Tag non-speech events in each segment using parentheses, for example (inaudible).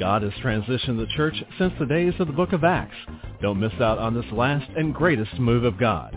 God has transitioned the church since the days of the book of Acts. Don't miss out on this last and greatest move of God.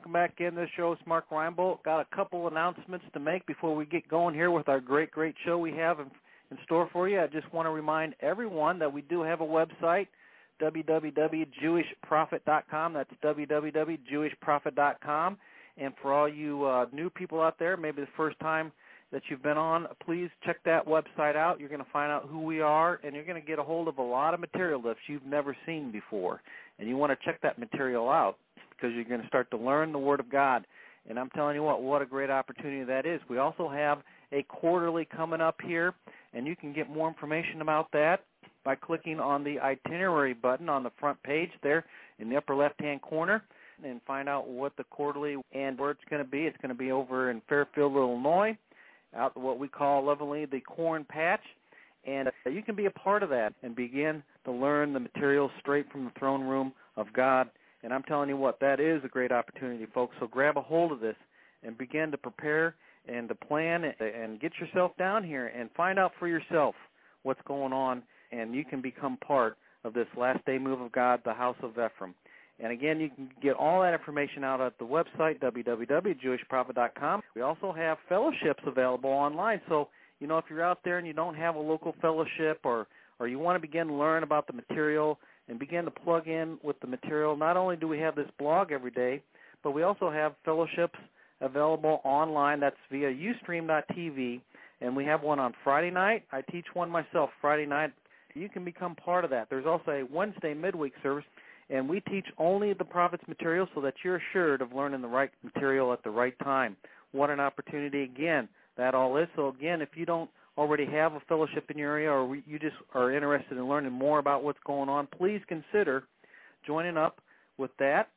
Welcome back in. This show is Mark Reinbold. Got a couple announcements to make before we get going here with our great, great show we have in, in store for you. I just want to remind everyone that we do have a website, www.jewishprophet.com. That's www.jewishprophet.com. And for all you uh, new people out there, maybe the first time that you've been on, please check that website out. You're going to find out who we are, and you're going to get a hold of a lot of material that you've never seen before. And you want to check that material out because you're going to start to learn the Word of God. And I'm telling you what, what a great opportunity that is. We also have a quarterly coming up here, and you can get more information about that by clicking on the itinerary button on the front page there in the upper left-hand corner and find out what the quarterly and where it's going to be. It's going to be over in Fairfield, Illinois, out what we call lovingly the corn patch. And uh, you can be a part of that and begin to learn the material straight from the throne room of God. And I'm telling you what, that is a great opportunity, folks. So grab a hold of this and begin to prepare and to plan and get yourself down here and find out for yourself what's going on. And you can become part of this last day move of God, the House of Ephraim. And again, you can get all that information out at the website, www.jewishprophet.com. We also have fellowships available online. So, you know, if you're out there and you don't have a local fellowship or, or you want to begin to learn about the material and begin to plug in with the material, not only do we have this blog every day, but we also have fellowships available online. That's via ustream.tv. And we have one on Friday night. I teach one myself Friday night. You can become part of that. There's also a Wednesday midweek service and we teach only the prophet's material so that you're assured of learning the right material at the right time. What an opportunity again that all is. So again, if you don't already have a fellowship in your area or you just are interested in learning more about what's going on, please consider joining up with that.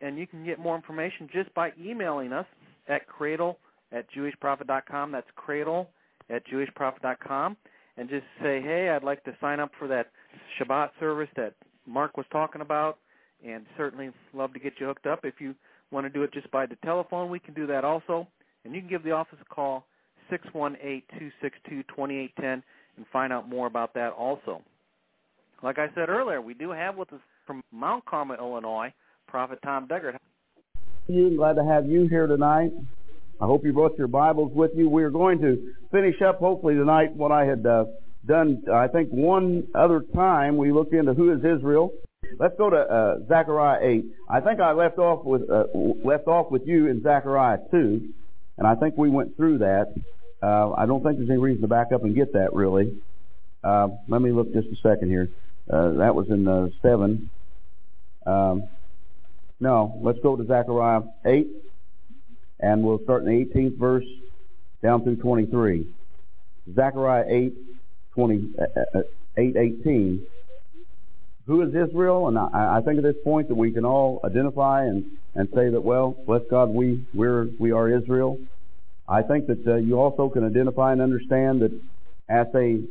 And you can get more information just by emailing us at cradle at jewishprophet.com. That's cradle at jewishprophet.com. And just say, hey, I'd like to sign up for that Shabbat service that Mark was talking about, and certainly love to get you hooked up. If you want to do it just by the telephone, we can do that also. And you can give the office a call, 618-262-2810, and find out more about that also. Like I said earlier, we do have with us from Mount Carmel, Illinois, Prophet Tom Deckard. I'm glad to have you here tonight. I hope you brought your Bibles with you. We're going to finish up, hopefully, tonight what I had uh, done, I think, one other time. We looked into who is Israel. Let's go to uh, Zechariah 8. I think I left off with uh, left off with you in Zechariah 2, and I think we went through that. Uh, I don't think there's any reason to back up and get that really. Uh, let me look just a second here. Uh, that was in uh, 7. Um, No, let's go to Zechariah 8, and we'll start in the 18th verse down through 23. Zechariah 8, 20, uh, uh, 8, 18. Who is Israel? And I, I think at this point that we can all identify and, and say that, well, bless God, we, we're, we are Israel. I think that uh, you also can identify and understand that as a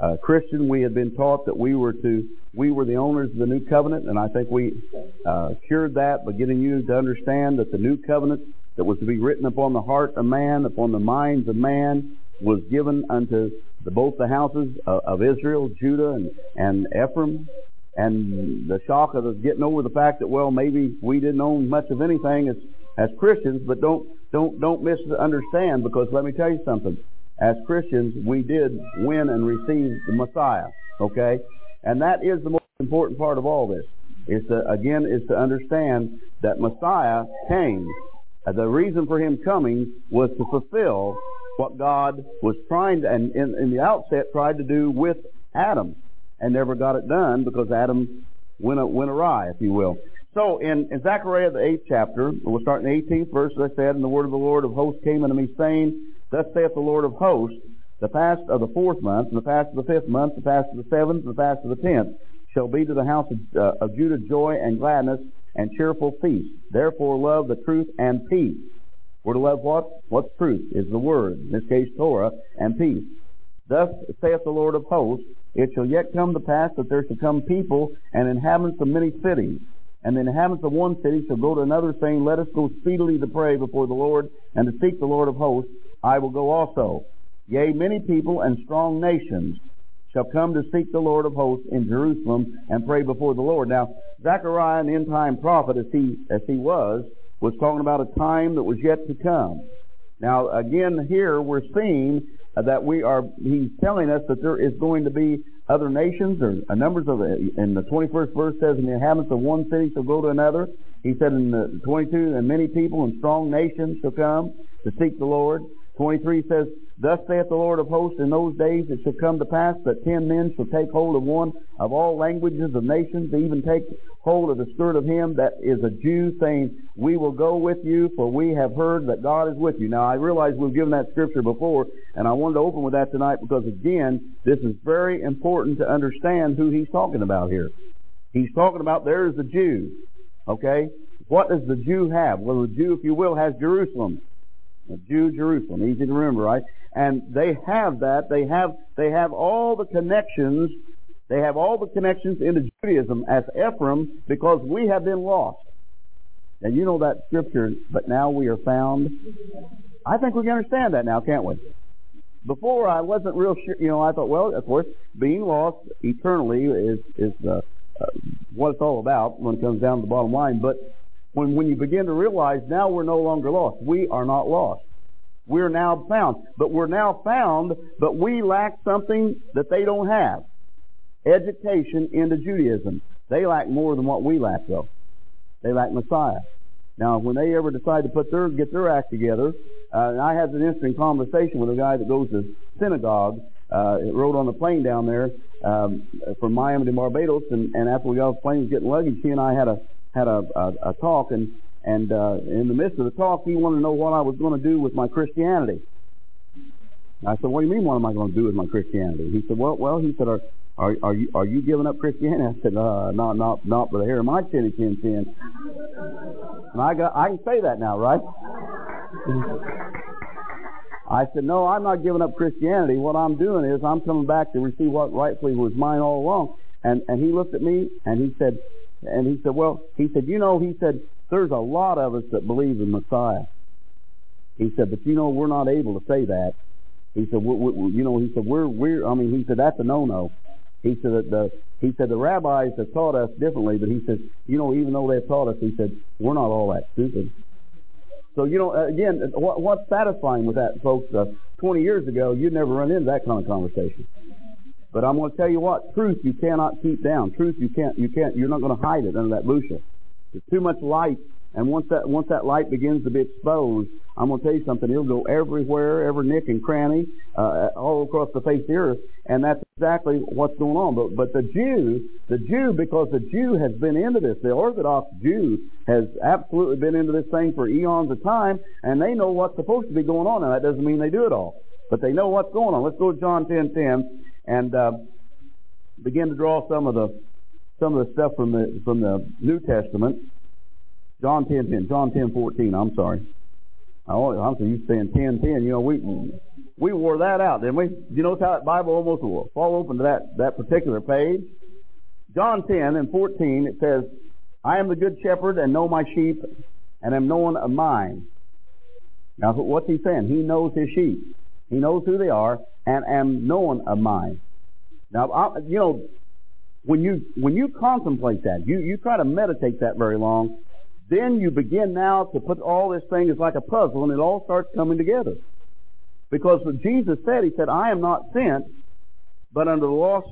uh, Christian, we had been taught that we were to we were the owners of the new covenant, and I think we uh, cured that by getting you to understand that the new covenant that was to be written upon the heart of man, upon the minds of man, was given unto the, both the houses of, of Israel, Judah, and, and Ephraim. And the shock of getting over the fact that well, maybe we didn't own much of anything as as Christians, but don't don't don't misunderstand because let me tell you something as Christians, we did win and receive the Messiah. Okay? And that is the most important part of all this. Is to, again, is to understand that Messiah came. The reason for him coming was to fulfill what God was trying to, and in, in the outset tried to do with Adam, and never got it done because Adam went, went awry, if you will. So in, in Zechariah the eighth chapter, we'll start in the 18th verse, as I said, and the word of the Lord of hosts came unto me, saying, Thus saith the Lord of hosts, the fast of the fourth month, and the fast of the fifth month, the fast of the seventh, and the fast of the tenth, shall be to the house of, uh, of Judah joy and gladness and cheerful feast. Therefore love the truth and peace. We're to love what? What's truth? Is the word. In this case, Torah and peace. Thus saith the Lord of hosts, it shall yet come to pass that there shall come people and inhabitants of many cities. And the inhabitants of one city shall go to another, saying, Let us go speedily to pray before the Lord and to seek the Lord of hosts. I will go also. Yea, many people and strong nations shall come to seek the Lord of hosts in Jerusalem and pray before the Lord. Now, Zechariah, an end time prophet, as he, as he was, was talking about a time that was yet to come. Now, again, here we're seeing Uh, that we are, he's telling us that there is going to be other nations, or a numbers of, uh, in the 21st verse says, and the inhabitants of one city shall go to another. He said in the 22, and many people and strong nations shall come to seek the Lord. 23 says, Thus saith the Lord of hosts, in those days it shall come to pass that ten men shall take hold of one of all languages of nations, even take hold of the skirt of him that is a Jew, saying, We will go with you, for we have heard that God is with you. Now, I realize we've given that scripture before, and I wanted to open with that tonight because, again, this is very important to understand who he's talking about here. He's talking about there is the Jew. Okay? What does the Jew have? Well, the Jew, if you will, has Jerusalem. Jew, Jerusalem. Easy to remember, right? And they have that. They have they have all the connections. They have all the connections into Judaism as Ephraim because we have been lost. And you know that scripture, but now we are found. I think we can understand that now, can't we? Before I wasn't real sure. You know, I thought, well, of course, being lost eternally is is uh, uh, what it's all about when it comes down to the bottom line. But when, when you begin to realize now we're no longer lost. We are not lost. We're now found. But we're now found, but we lack something that they don't have. Education into Judaism. They lack more than what we lack though. They lack Messiah. Now, when they ever decide to put their, get their act together, uh, I had an interesting conversation with a guy that goes to synagogue, uh, rode on the plane down there, um, from Miami to Barbados, and, and after we got off the plane, was getting luggage, he and I had a, had a, a, a talk, and and uh, in the midst of the talk, he wanted to know what I was going to do with my Christianity. I said, "What do you mean? What am I going to do with my Christianity?" He said, "Well, well," he said, "Are are, are you are you giving up Christianity?" I said, "Uh, not not not for the hair of my chinny chin chin." And I got I can say that now, right? I said, "No, I'm not giving up Christianity. What I'm doing is I'm coming back to receive what rightfully was mine all along." And and he looked at me and he said, and he said, well, he said, you know, he said, there's a lot of us that believe in Messiah. He said, but you know, we're not able to say that. He said, we, we, you know, he said, we're, we're, I mean, he said, that's a no-no. He said that the, he said the rabbis have taught us differently, but he said, you know, even though they've taught us, he said, we're not all that stupid. So, you know, again, what, what's satisfying with that, folks, uh, 20 years ago, you'd never run into that kind of conversation. But I'm going to tell you what, truth you cannot keep down. Truth you can't, you can't, you're not going to hide it under that bushel. There's too much light, and once that once that light begins to be exposed, I'm going to tell you something. It'll go everywhere, every nick and cranny, uh, all across the face of the earth, and that's exactly what's going on. But, but the Jew, the Jew, because the Jew has been into this, the Orthodox Jew has absolutely been into this thing for eons of time, and they know what's supposed to be going on. And that doesn't mean they do it all, but they know what's going on. Let's go to John 10:10 10, and uh, begin to draw some of the some of the stuff from the from the New Testament. John 10:10, 10, John 10:14. I'm sorry. I always, I'm so used to saying 10:10. You know, we we wore that out, didn't we? You notice how that Bible almost will fall open to that, that particular page? John 10 and 14, it says, I am the good shepherd and know my sheep and am known of mine. Now, what's he saying? He knows his sheep. He knows who they are and am known of mine. Now, I, you know, when you, when you contemplate that, you, you try to meditate that very long, then you begin now to put all this thing as like a puzzle and it all starts coming together. Because what Jesus said, He said, I am not sent, but unto the lost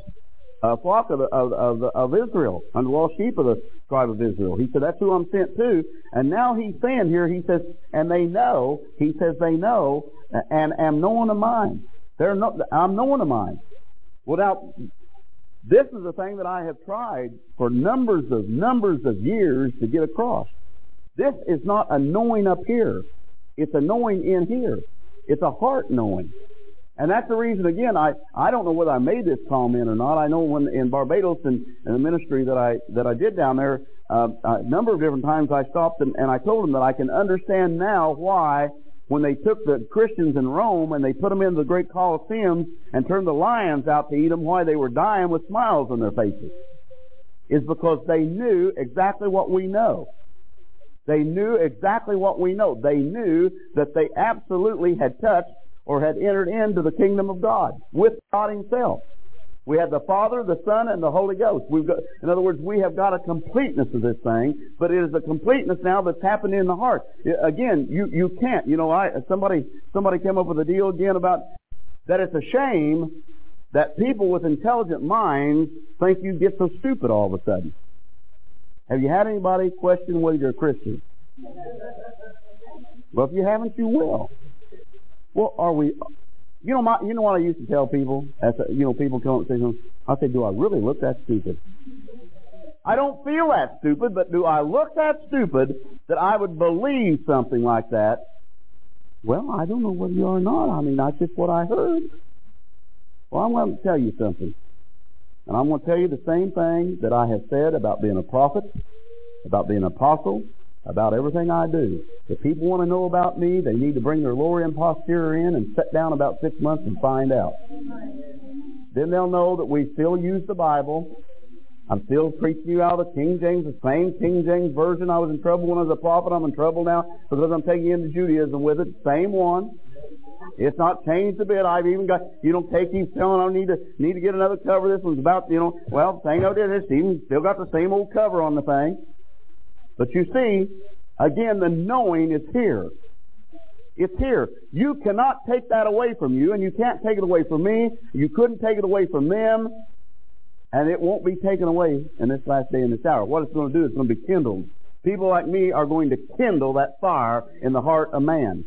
uh, flock of, the, of, of, of Israel, unto the lost sheep of the tribe of Israel. He said, that's who I'm sent to. And now He's saying here, He says, and they know, He says they know, and am known of mine. They're no, I'm known of mine. Without, this is the thing that I have tried for numbers of, numbers of years to get across. This is not a knowing up here. It's a knowing in here. It's a heart knowing. And that's the reason, again, I, I don't know whether I made this comment or not. I know when in Barbados and in the ministry that I, that I did down there, uh, a number of different times I stopped them and I told them that I can understand now why when they took the Christians in Rome and they put them into the great Colosseums and turned the lions out to eat them, why they were dying with smiles on their faces. Is because they knew exactly what we know. They knew exactly what we know. They knew that they absolutely had touched or had entered into the kingdom of God with God Himself. We have the Father, the Son, and the Holy Ghost. We've got, in other words, we have got a completeness of this thing, but it is a completeness now that's happened in the heart. Again, you, you can't, you know, I, somebody, somebody came up with a deal again about that it's a shame that people with intelligent minds think you get so stupid all of a sudden. Have you had anybody question whether you're a Christian? Well, if you haven't, you will. Well, are we? You know, my, you know what I used to tell people? As a, you know, people come up and say, I say, do I really look that stupid? I don't feel that stupid, but do I look that stupid that I would believe something like that? Well, I don't know whether you are or not. I mean, that's just what I heard. Well, I'm going to tell you something. And I'm going to tell you the same thing that I have said about being a prophet, about being an apostle, about everything I do. If people want to know about me, they need to bring their lower end in and sit down about six months and find out. Then they'll know that we still use the Bible. I'm still preaching you out of the King James, the same King James version. I was in trouble when I was a prophet. I'm in trouble now because I'm taking into Judaism with it. Same one. It's not changed a bit. I've even got, you know, take keeps telling I need to, need to get another cover. This one's about, you know, well, thing I did, it's even still got the same old cover on the thing. But you see, again, the knowing is here. It's here. You cannot take that away from you, and you can't take it away from me. You couldn't take it away from them, and it won't be taken away in this last day and this hour. What it's going to do is going to be kindled. People like me are going to kindle that fire in the heart of man.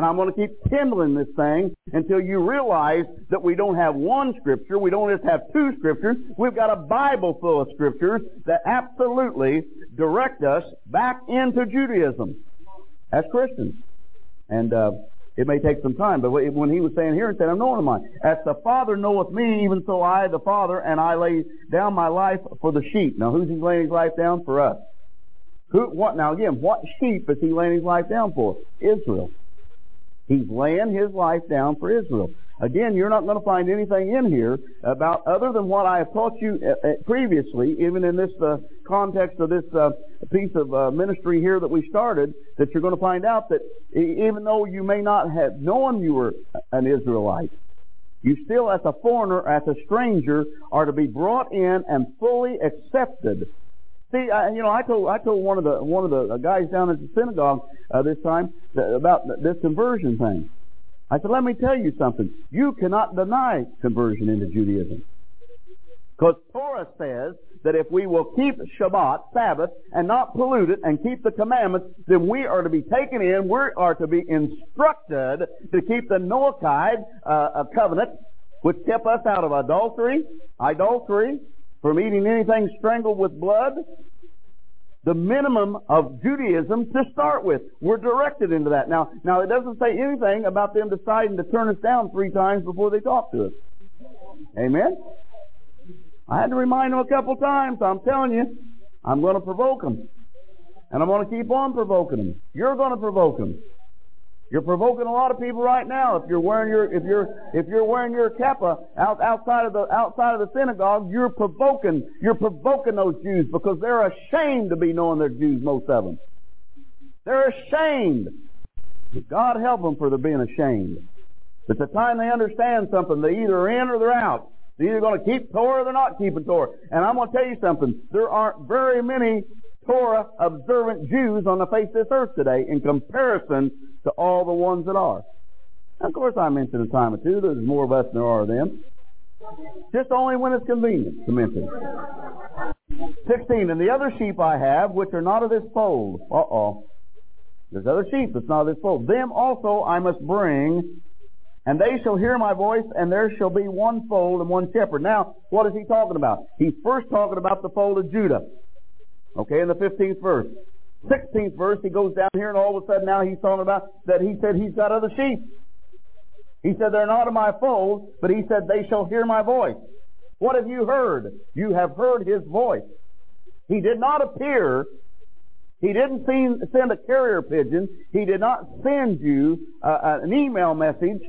And I'm going to keep kindling this thing until you realize that we don't have one scripture. We don't just have two scriptures. We've got a Bible full of scriptures that absolutely direct us back into Judaism as Christians. And, uh, it may take some time, but when he was saying here, he said, I'm knowing mine. As the Father knoweth me, even so I, the Father, and I lay down my life for the sheep. Now, who's he laying his life down? For us. Who, what, now again, what sheep is he laying his life down for? Israel. He's laying his life down for Israel. Again, you're not going to find anything in here about other than what I have taught you uh, uh, previously, even in this uh, context of this uh, piece of uh, ministry here that we started, that you're going to find out that even though you may not have known you were an Israelite, you still, as a foreigner, as a stranger, are to be brought in and fully accepted See, I, you know, I told I told one of the one of the guys down at the synagogue uh, this time about this conversion thing. I said, let me tell you something. You cannot deny conversion into Judaism. Because Torah says that if we will keep Shabbat, Sabbath, and not pollute it and keep the commandments, then we are to be taken in, we are to be instructed to keep the Noahide uh, covenant which kept us out of adultery, idolatry, from eating anything strangled with blood. The minimum of Judaism to start with. We're directed into that. Now, now it doesn't say anything about them deciding to turn us down three times before they talk to us. Amen? I had to remind them a couple times. I'm telling you, I'm going to provoke them. And I'm going to keep on provoking them. You're going to provoke them. You're provoking a lot of people right now. If you're wearing your if you're if you're wearing your kappa out outside of the outside of the synagogue, you're provoking you're provoking those Jews because they're ashamed to be knowing they're Jews. Most of them, they're ashamed. God help them for their being ashamed. At the time they understand something, they either are in or they're out. They're either going to keep Torah or they're not keeping Torah. And I'm going to tell you something. There aren't very many Torah observant Jews on the face of this earth today in comparison to all the ones that are. of course, I mention a time or two. There's more of us than there are of them. Just only when it's convenient to mention. 16. And the other sheep I have, which are not of this fold. Uh-oh. There's other sheep that's not of this fold. Them also I must bring, and they shall hear my voice, and there shall be one fold and one shepherd. Now, what is he talking about? He's first talking about the fold of Judah. Okay, in the 15th verse. 16th verse, he goes down here and all of a sudden now he's talking about that he said he's got other sheep. He said, they're not of my fold, but he said, they shall hear my voice. What have you heard? You have heard his voice. He did not appear. He didn't send a carrier pigeon. He did not send you uh, an email message.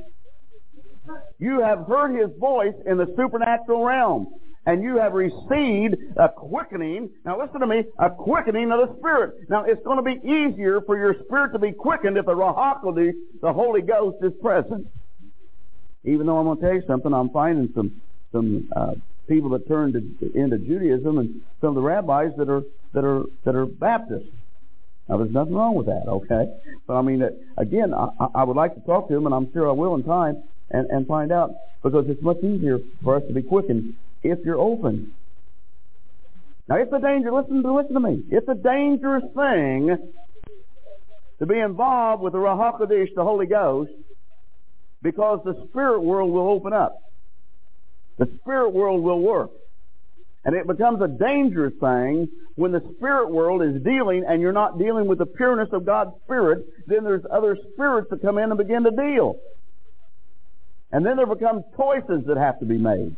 You have heard his voice in the supernatural realm and you have received a quickening. Now listen to me, a quickening of the Spirit. Now it's going to be easier for your spirit to be quickened if the Ruach the Holy Ghost, is present. Even though I'm going to tell you something, I'm finding some some uh, people that turned to, into Judaism and some of the rabbis that are that are that are Baptists. Now, there's nothing wrong with that, okay? But I mean, again, I, I would like to talk to them, and I'm sure I will in time, and, and find out because it's much easier for us to be quickened if you're open. Now, it's a danger. Listen to listen to me. It's a dangerous thing to be involved with the Ruach HaKodesh, the Holy Ghost, because the spirit world will open up. The spirit world will work. And it becomes a dangerous thing when the spirit world is dealing and you're not dealing with the pureness of God's spirit, then there's other spirits that come in and begin to deal. And then there become choices that have to be made.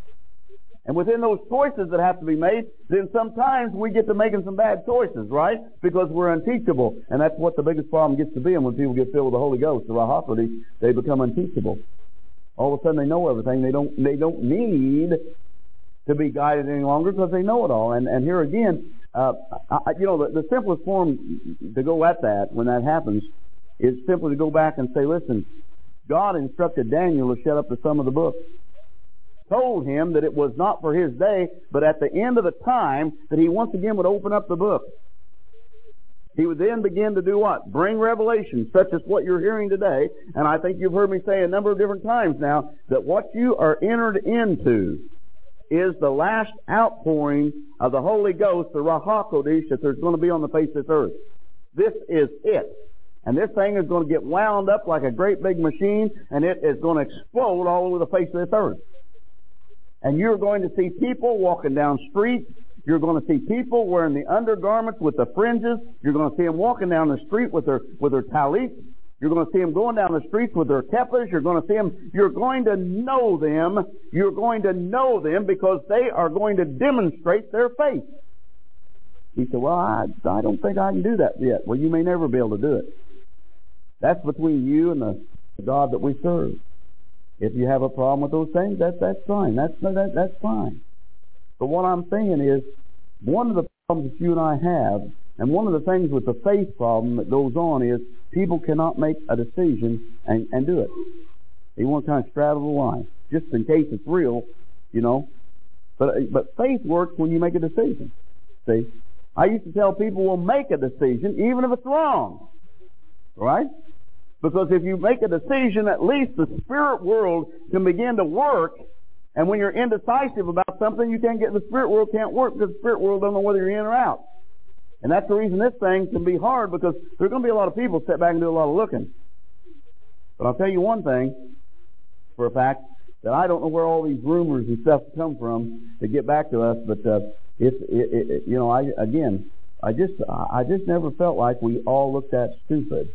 And within those choices that have to be made, then sometimes we get to making some bad choices, right? Because we're unteachable. And that's what the biggest problem gets to be. And when people get filled with the Holy Ghost, the Rahapati, they become unteachable. All of a sudden they know everything. They don't, they don't need to be guided any longer because they know it all. And, and here again, uh, I, you know, the, the simplest form to go at that when that happens is simply to go back and say, listen, God instructed Daniel to shut up the sum of the book told him that it was not for his day, but at the end of the time that he once again would open up the book. He would then begin to do what? Bring revelation, such as what you're hearing today. And I think you've heard me say a number of different times now that what you are entered into is the last outpouring of the Holy Ghost, the Ruach HaKodesh, that there's going to be on the face of this earth. This is it. And this thing is going to get wound up like a great big machine, and it is going to explode all over the face of this earth. And you're going to see people walking down streets. You're going to see people wearing the undergarments with the fringes. You're going to see them walking down the street with their, with their talits. You're going to see them going down the streets with their keppas. You're going to see them. You're going to know them. You're going to know them because they are going to demonstrate their faith. He said, well, I, I don't think I can do that yet. Well, you may never be able to do it. That's between you and the God that we serve. If you have a problem with those things, that, that's fine. That's, that, that's fine. But what I'm saying is, one of the problems that you and I have, and one of the things with the faith problem that goes on is people cannot make a decision and, and do it. They want to kind of straddle the line, just in case it's real, you know. But but faith works when you make a decision. See, I used to tell people, "Well, make a decision, even if it's wrong." Right? Because if you make a decision, at least the spirit world can begin to work. And when you're indecisive about something, you can't get the spirit world can't work because the spirit world don't know whether you're in or out. And that's the reason this thing can be hard because there's going to be a lot of people sit back and do a lot of looking. But I'll tell you one thing for a fact. that I don't know where all these rumors and stuff come from to get back to us, but uh, it's it, it, you know I again I just I just never felt like we all looked that stupid.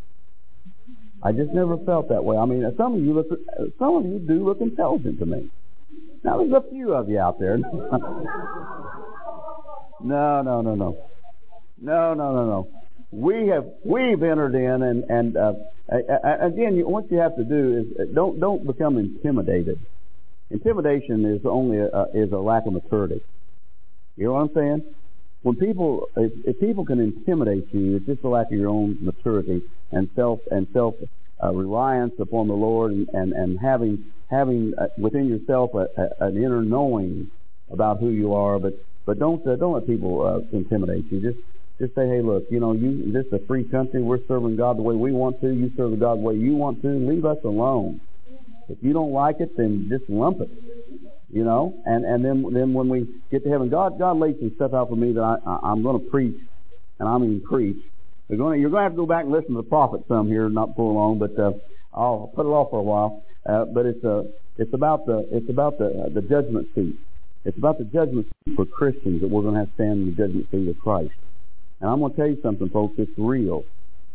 I just never felt that way. I mean, some of you look some of you do look intelligent to me. Now there's a few of you out there. (laughs) no, no, no, no, no, no, no, no. We have we've entered in, and and uh, again, what you have to do is uh, don't don't become intimidated. Intimidation is only a, is a lack of maturity. You know what I'm saying? When people if, if people can intimidate you, it's just a lack of your own maturity and self and self uh, reliance upon the Lord and and, and having having uh, within yourself a, a, an inner knowing about who you are. But but don't uh, don't let people uh, intimidate you. Just just say, hey, look, you know, you this is a free country. We're serving God the way we want to. You serve God the way you want to. Leave us alone. If you don't like it, then just lump it. You know, and and then then when we get to heaven, God God laid some stuff out for me that I, I I'm going to preach, and I mean preach. You're going to you're going to have to go back and listen to the prophet some here, not for long, but uh, I'll put it off for a while. Uh, but it's uh, it's about the it's about the uh, the judgment seat. It's about the judgment seat for Christians that we're going to have to stand in the judgment seat of Christ. And I'm going to tell you something, folks. It's real,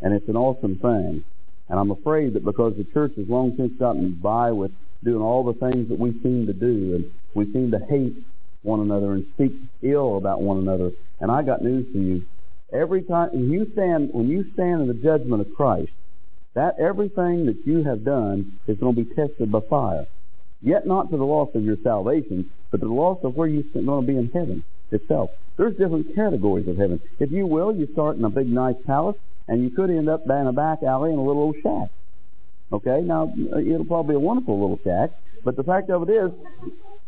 and it's an awesome thing. And I'm afraid that because the church has long since gotten by with doing all the things that we seem to do, and we seem to hate one another and speak ill about one another. And I got news for you. Every time when you stand when you stand in the judgment of Christ, that everything that you have done is going to be tested by fire. Yet not to the loss of your salvation, but to the loss of where you're going to be in heaven itself. There's different categories of heaven. If you will, you start in a big nice palace, and you could end up in a back alley in a little old shack. Okay, now it'll probably be a wonderful little shack, but the fact of it is,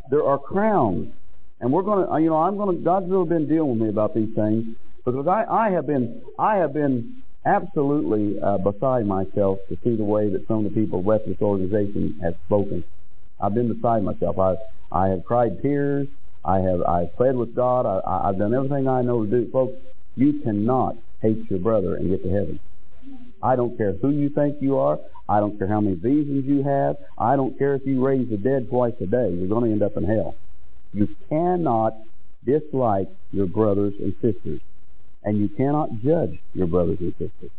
there are crowns, and we're going to, you know, I'm to. God's really been dealing with me about these things because I, I have been, I have been absolutely uh, beside myself to see the way that some of the people with this organization have spoken. I've been beside myself. I I have cried tears. I have I've pled with God. I, I've done everything I know to do. Folks, you cannot hate your brother and get to heaven. I don't care who you think you are. I don't care how many visas you have. I don't care if you raise the dead twice a day. You're going to end up in hell. You cannot dislike your brothers and sisters and you cannot judge your brothers and sisters.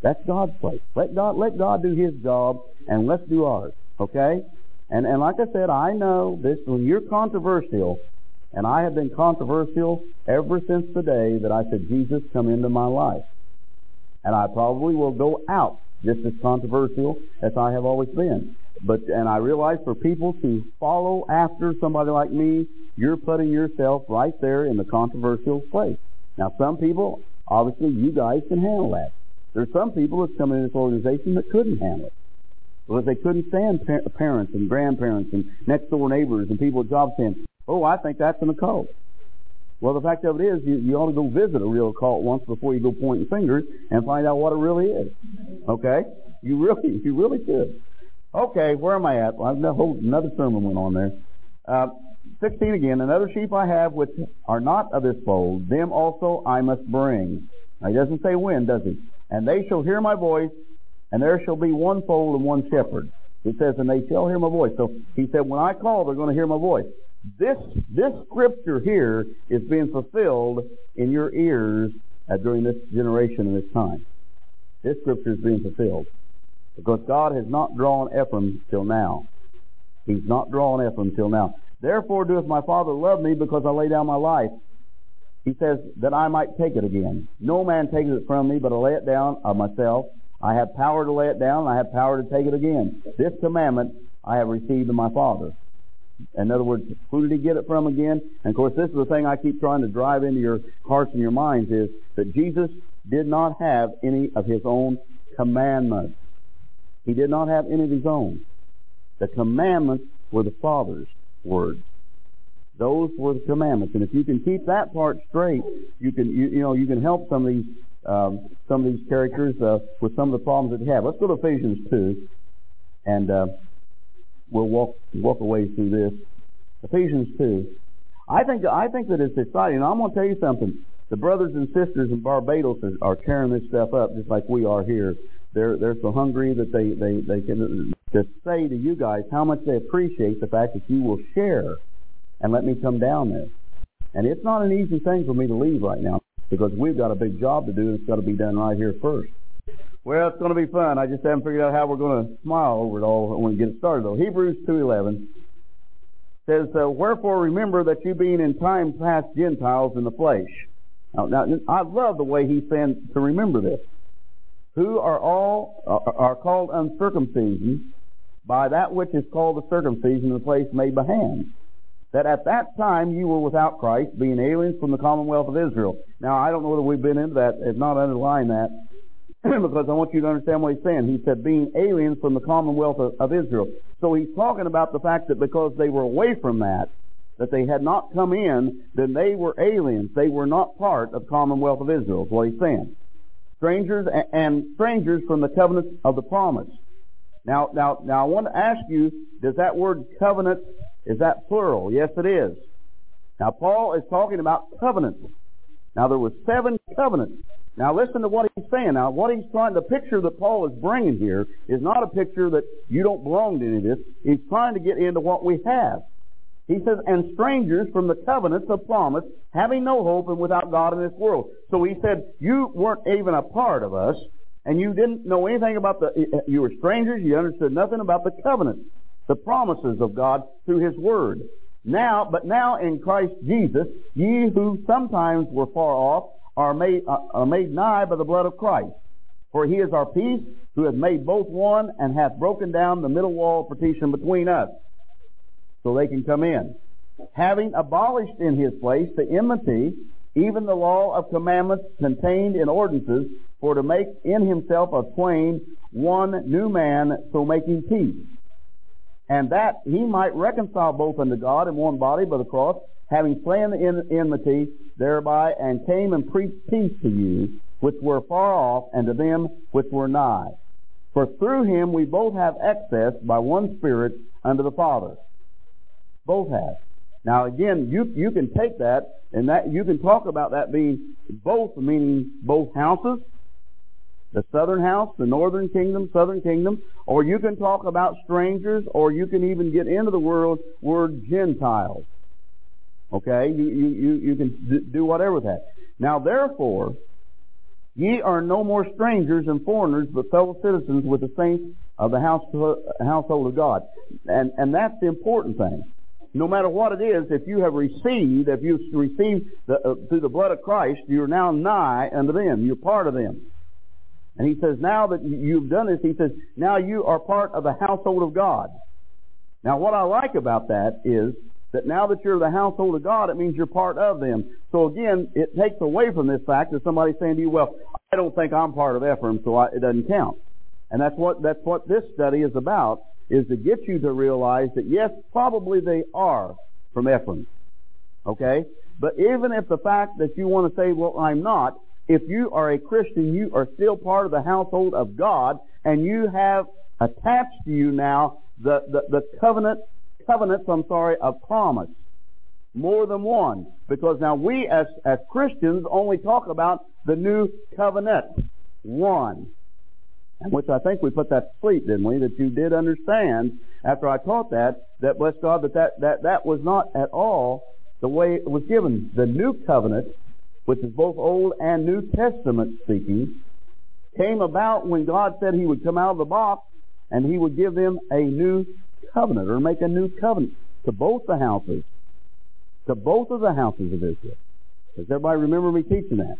That's God's place. Let God let God do His job, and let's do ours. Okay? And and like I said, I know this when you're controversial, and I have been controversial ever since the day that I said Jesus come into my life, and I probably will go out just as controversial as I have always been. But and I realize for people to follow after somebody like me, you're putting yourself right there in the controversial place. Now, some people, obviously, you guys can handle that. There's some people that come in this organization that couldn't handle it because they couldn't stand pa- parents and grandparents and next door neighbors and people at job saying, "Oh, I think that's an occult." Well, the fact of it is, you, you ought to go visit a real cult once before you go pointing fingers and find out what it really is. Okay, you really, (laughs) you really should. Okay, where am I at? Well, another sermon went on there. Uh, 16 again, another sheep I have which are not of this fold, them also I must bring. Now he doesn't say when, does he? And they shall hear my voice, and there shall be one fold and one shepherd. It says, and they shall hear my voice. So he said, when I call, they're going to hear my voice. This this scripture here is being fulfilled in your ears uh, during this generation and this time. This scripture is being fulfilled because God has not drawn Ephraim till now. He's not drawn Ephraim till now. Therefore doeth my Father love me because I lay down my life. He says that I might take it again. No man takes it from me, but I lay it down of myself. I have power to lay it down, and I have power to take it again. This commandment I have received of my Father. In other words, who did he get it from again? And of course, this is the thing I keep trying to drive into your hearts and your minds is that Jesus did not have any of his own commandments. He did not have any of his own. The commandments were the Father's words. Those were the commandments, and if you can keep that part straight, you can you, you know you can help some of these um, some of these characters uh, with some of the problems that they have. Let's go to Ephesians two, and uh, we'll walk walk away through this. Ephesians two. I think I think that it's exciting. I'm going to tell you something. The brothers and sisters in Barbados are tearing this stuff up just like we are here. they're they're so hungry that they they they can just say to you guys how much they appreciate the fact that you will share and let me come down there. And it's not an easy thing for me to leave right now because we've got a big job to do and it's got to be done right here first. Well, it's going to be fun. I just haven't figured out how we're going to smile over it all when we get it started, though. Hebrews 2.11 says, uh, Wherefore remember that you being in time past Gentiles in the flesh. Now, now, I love the way he saying to remember this. Who are all are, are called uncircumcision by that which is called the circumcision in the place made by hands. That at that time you were without Christ, being aliens from the commonwealth of Israel. Now, I don't know whether we've been into that. It's not underlined that. (clears throat) because I want you to understand what he's saying. He said being aliens from the commonwealth of, of, Israel. So he's talking about the fact that because they were away from that, that they had not come in, then they were aliens. They were not part of commonwealth of Israel, is what he's saying. Strangers and, and strangers from the covenant of the promise. Now, now, now I want to ask you, does that word covenant, is that plural? Yes, it is. Now, Paul is talking about covenants. Now, there were seven covenants. Now listen to what he's saying. Now what he's trying, the picture that Paul is bringing here is not a picture that you don't belong to any of this. He's trying to get into what we have. He says, and strangers from the covenants of promise, having no hope and without God in this world. So he said, you weren't even a part of us, and you didn't know anything about the, you were strangers, you understood nothing about the covenant, the promises of God through his word. Now, but now in Christ Jesus, ye who sometimes were far off, are made, uh, are made nigh by the blood of Christ. For he is our peace, who hath made both one, and hath broken down the middle wall of partition between us, so they can come in. Having abolished in his place the enmity, even the law of commandments contained in ordinances, for to make in himself of twain one new man, so making peace. And that he might reconcile both unto God in one body by the cross, having slain the enmity thereby, and came and preached peace to you, which were far off, and to them which were nigh. For through him we both have access by one Spirit unto the Father. Both have. Now again, you you can take that and that you can talk about that being both, meaning both houses, the southern house, the northern kingdom, southern kingdom, or you can talk about strangers, or you can even get into the world word Gentiles. Okay, you you you, you can do whatever with that. Now therefore, ye are no more strangers and foreigners, but fellow citizens with the saints of the house, household of God. And and that's the important thing. No matter what it is, if you have received, if you've received the, uh, through the blood of Christ, you're now nigh unto them. You're part of them. And he says, now that you've done this, he says, now you are part of the household of God. Now what I like about that is that now that you're the household of God, it means you're part of them. So again, it takes away from this fact that somebody's saying to you, well, I don't think I'm part of Ephraim, so I, it doesn't count. And that's what, that's what this study is about, is to get you to realize that yes, probably they are from Ephraim. Okay? But even if the fact that you want to say, well, I'm not, if you are a Christian, you are still part of the household of God, and you have attached to you now the, the, the covenant covenants, I'm sorry, of promise. More than one. Because now we as, as Christians only talk about the new covenant. One. Which I think we put that to sleep, didn't we? That you did understand after I taught that, that bless God, that that, that, that was not at all the way it was given. The new covenant, which is both Old and New Testament speaking, came about when God said he would come out of the box and he would give them a new covenant or make a new covenant to both the houses, to both of the houses of Israel. Does everybody remember me teaching that?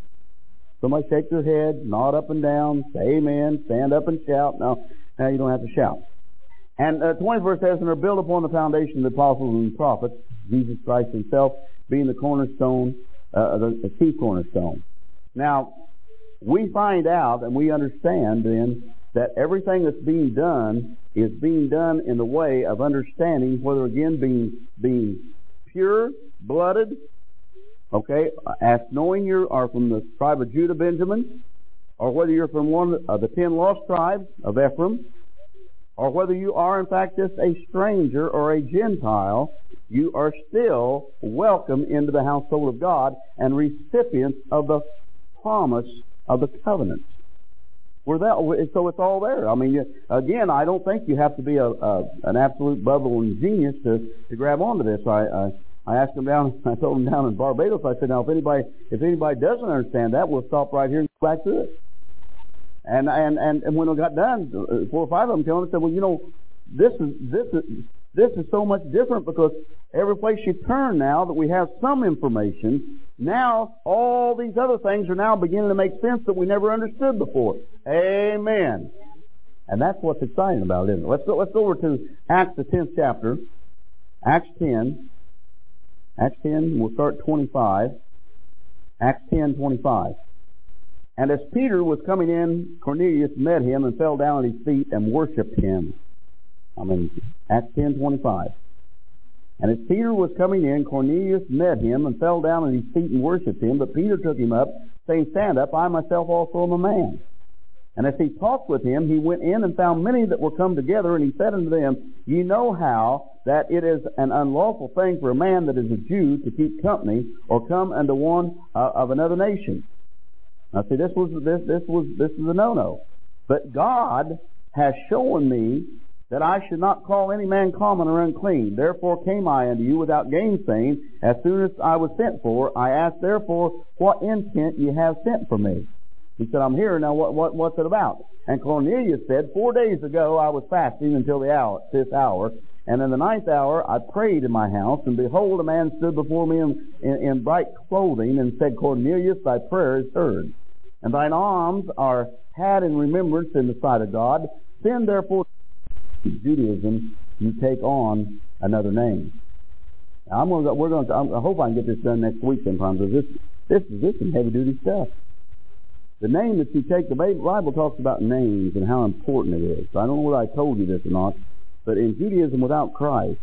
Somebody shake their head, nod up and down, say amen, stand up and shout. No, now you don't have to shout. And uh, 20th verse says, and are built upon the foundation of the apostles and prophets, Jesus Christ himself being the cornerstone, uh, the, the chief cornerstone. Now, we find out and we understand then that everything that's being done is being done in the way of understanding whether again being being pure blooded, okay, as knowing you are from the tribe of Judah, Benjamin, or whether you're from one of the ten lost tribes of Ephraim, or whether you are in fact just a stranger or a Gentile, you are still welcome into the household of God and recipients of the promise of the covenant. We're that, so it's all there. I mean, again, I don't think you have to be a, a an absolute bubbling genius to to grab onto this. I, I I asked them down. (laughs) I told them down in Barbados. I said, now if anybody if anybody doesn't understand that, we'll stop right here and go back to it. And and and, and when it got done, four or five of them came and said, well, you know, this is this is this is so much different because every place you turn now that we have some information, now all these other things are now beginning to make sense that we never understood before. Amen. And that's what's exciting about it, isn't it? Let's go, let's go over to Acts the tenth chapter. Acts ten. Acts ten, we'll start twenty five. Acts ten twenty five. And as Peter was coming in, Cornelius met him and fell down at his feet and worshipped him. I mean, Acts 10:25. And as Peter was coming in, Cornelius met him and fell down at his feet and worshipped him. But Peter took him up, saying, Stand up, I myself also am a man. And as he talked with him, he went in and found many that were come together, and he said unto them, Ye know how that it is an unlawful thing for a man that is a Jew to keep company or come unto one uh, of another nation. Now see, this was this this was this is a no-no. But God has shown me that I should not call any man common or unclean. Therefore came I unto you without gainsaying. As soon as I was sent for, I asked therefore what intent ye have sent for me. He said, I'm here. Now what, what, what's it about? And Cornelius said, Four days ago I was fasting until the hour, fifth hour. And in the ninth hour I prayed in my house, and behold, a man stood before me in, in, in bright clothing, and said, Cornelius, thy prayer is heard, and thine alms are had in remembrance in the sight of God. Send therefore Judaism, you take on another name. Now, I'm gonna, we're going to, I hope I can get this done next week sometime because this, this is, this is heavy duty stuff. The name that you take, the Bible talks about names and how important it is. I don't know whether I told you this or not, but in Judaism without Christ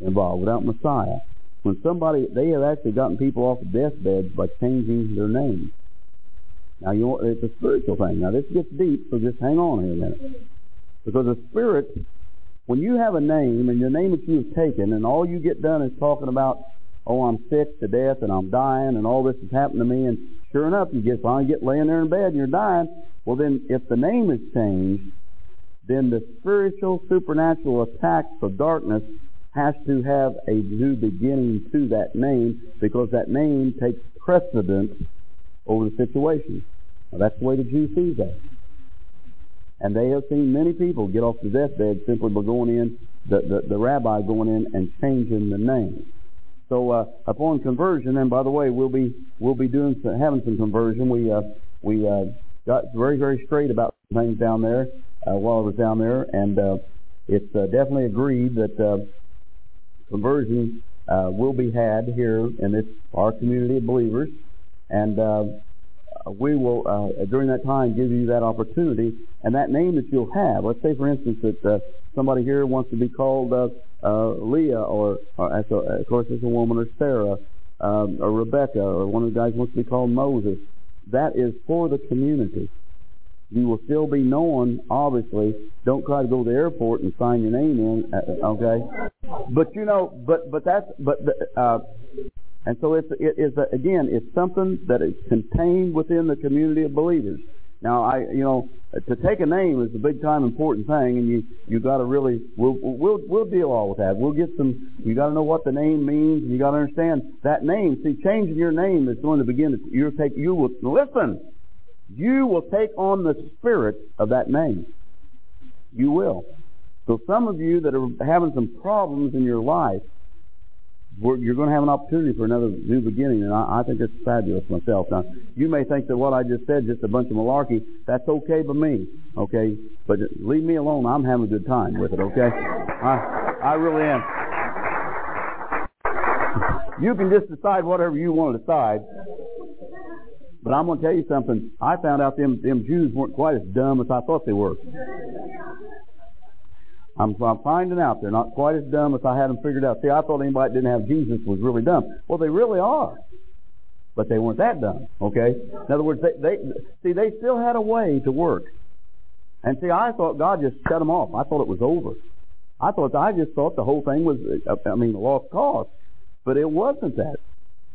involved, without Messiah, when somebody, they have actually gotten people off of deathbeds by changing their name. Now, you it's a spiritual thing. Now, this gets deep, so just hang on here a minute. Because the Spirit, when you have a name and your name that you have taken, and all you get done is talking about, oh, I'm sick to death and I'm dying and all this has happened to me, and sure enough, you get finally get laying there in bed and you're dying. Well, then, if the name is changed, then the spiritual, supernatural attacks of darkness has to have a new beginning to that name because that name takes precedence over the situation. Now, that's the way the Jew sees that. And they have seen many people get off the deathbed simply by going in, the, the, the rabbi going in and changing the name. So uh, upon conversion, and by the way, we'll be we'll be doing some, having some conversion. We uh, we uh, got very very straight about things down there uh, while I was down there, and uh, it's uh, definitely agreed that uh, conversion uh, will be had here in this our community of believers, and uh, uh, we will, uh, during that time, give you that opportunity and that name that you'll have. Let's say, for instance, that uh, somebody here wants to be called uh, uh, Leah, or, or as a, of course, as a woman, or Sarah, um, or Rebecca, or one of the guys wants to be called Moses. That is for the community. You will still be known, obviously. Don't try to go to the airport and sign your name in, uh, okay? But you know, but but that's but uh, and so it's, it is, a, again, it's something that is contained within the community of believers. Now, I, you know, to take a name is a big time important thing, and you you got to really we'll we'll we'll deal all with that. We'll get some. You got to know what the name means, and you got to understand that name. See, changing your name is going to begin. To, you take you will listen. You will take on the spirit of that name. You will. So some of you that are having some problems in your life, you're going to have an opportunity for another new beginning, and I, I think it's fabulous myself. Now, you may think that what I just said just a bunch of malarkey. That's okay by me, okay? But leave me alone. I'm having a good time with it, okay? I, I really am. You can just decide whatever you want to decide. But I'm going to tell you something. I found out them them Jews weren't quite as dumb as I thought they were. I'm, I'm finding out they're not quite as dumb as I had them figured out. See, I thought anybody that didn't have Jesus was really dumb. Well, they really are. But they weren't that dumb, okay? In other words, they, they see, they still had a way to work. And see, I thought God just shut them off. I thought it was over. I thought, I just thought the whole thing was, I mean, a lost cause. But it wasn't that.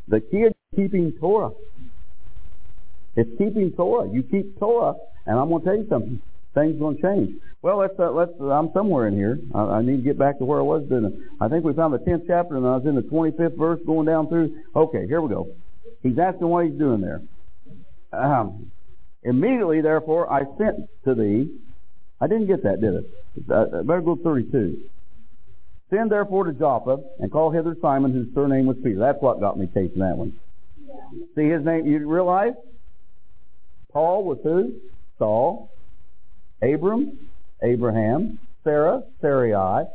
The key is keeping Torah. It's keeping Torah. You keep Torah, and I'm going to tell you something. Things going to change. Well, let's uh, let's. Uh, I'm somewhere in here. I, I need to get back to where I was. Then I think we found the 10th chapter, and I was in the 25th verse, going down through. Okay, here we go. He's asking what he's doing there. Um, immediately, therefore, I sent to thee. I didn't get that, did I? Uh, better go 32. Send therefore to Joppa and call hither Simon, whose surname was Peter. That's what got me chasing that one. See his name. You realize Paul was who? Saul. Abram, Abraham. Sarah, Sarai.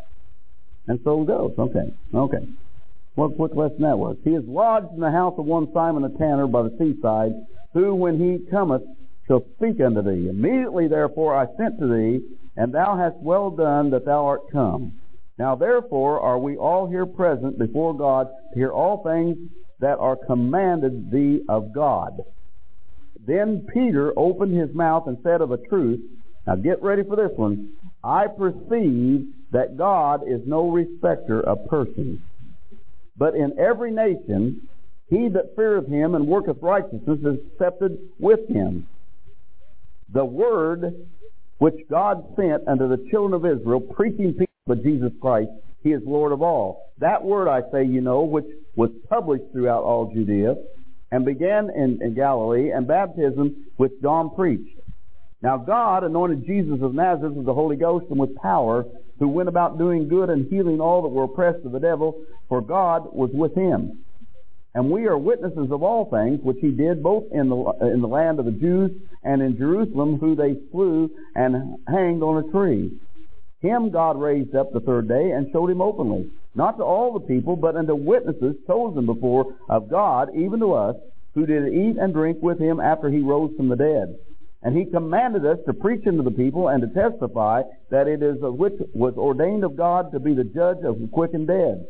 And so goes. Okay. Okay. What quick lesson that was. He is lodged in the house of one Simon the tanner by the seaside, who when he cometh shall speak unto thee. Immediately therefore I sent to thee, and thou hast well done that thou art come. Now therefore are we all here present before God to hear all things that are commanded thee of God. Then Peter opened his mouth and said of a truth, now get ready for this one, I perceive that God is no respecter of persons. But in every nation, he that feareth him and worketh righteousness is accepted with him. The word which God sent unto the children of Israel, preaching peace but Jesus Christ, he is Lord of all. That word, I say, you know, which was published throughout all Judea, and began in, in Galilee, and baptism which John preached. Now God anointed Jesus of Nazareth with the Holy Ghost and with power, who went about doing good and healing all that were oppressed of the devil, for God was with him. And we are witnesses of all things which he did both in the, in the land of the Jews and in Jerusalem, who they slew and hanged on a tree. Him God raised up the third day and showed him openly, not to all the people, but unto witnesses chosen before of God, even to us, who did eat and drink with him after he rose from the dead. And he commanded us to preach unto the people and to testify that it is which was ordained of God to be the judge of the quick and dead.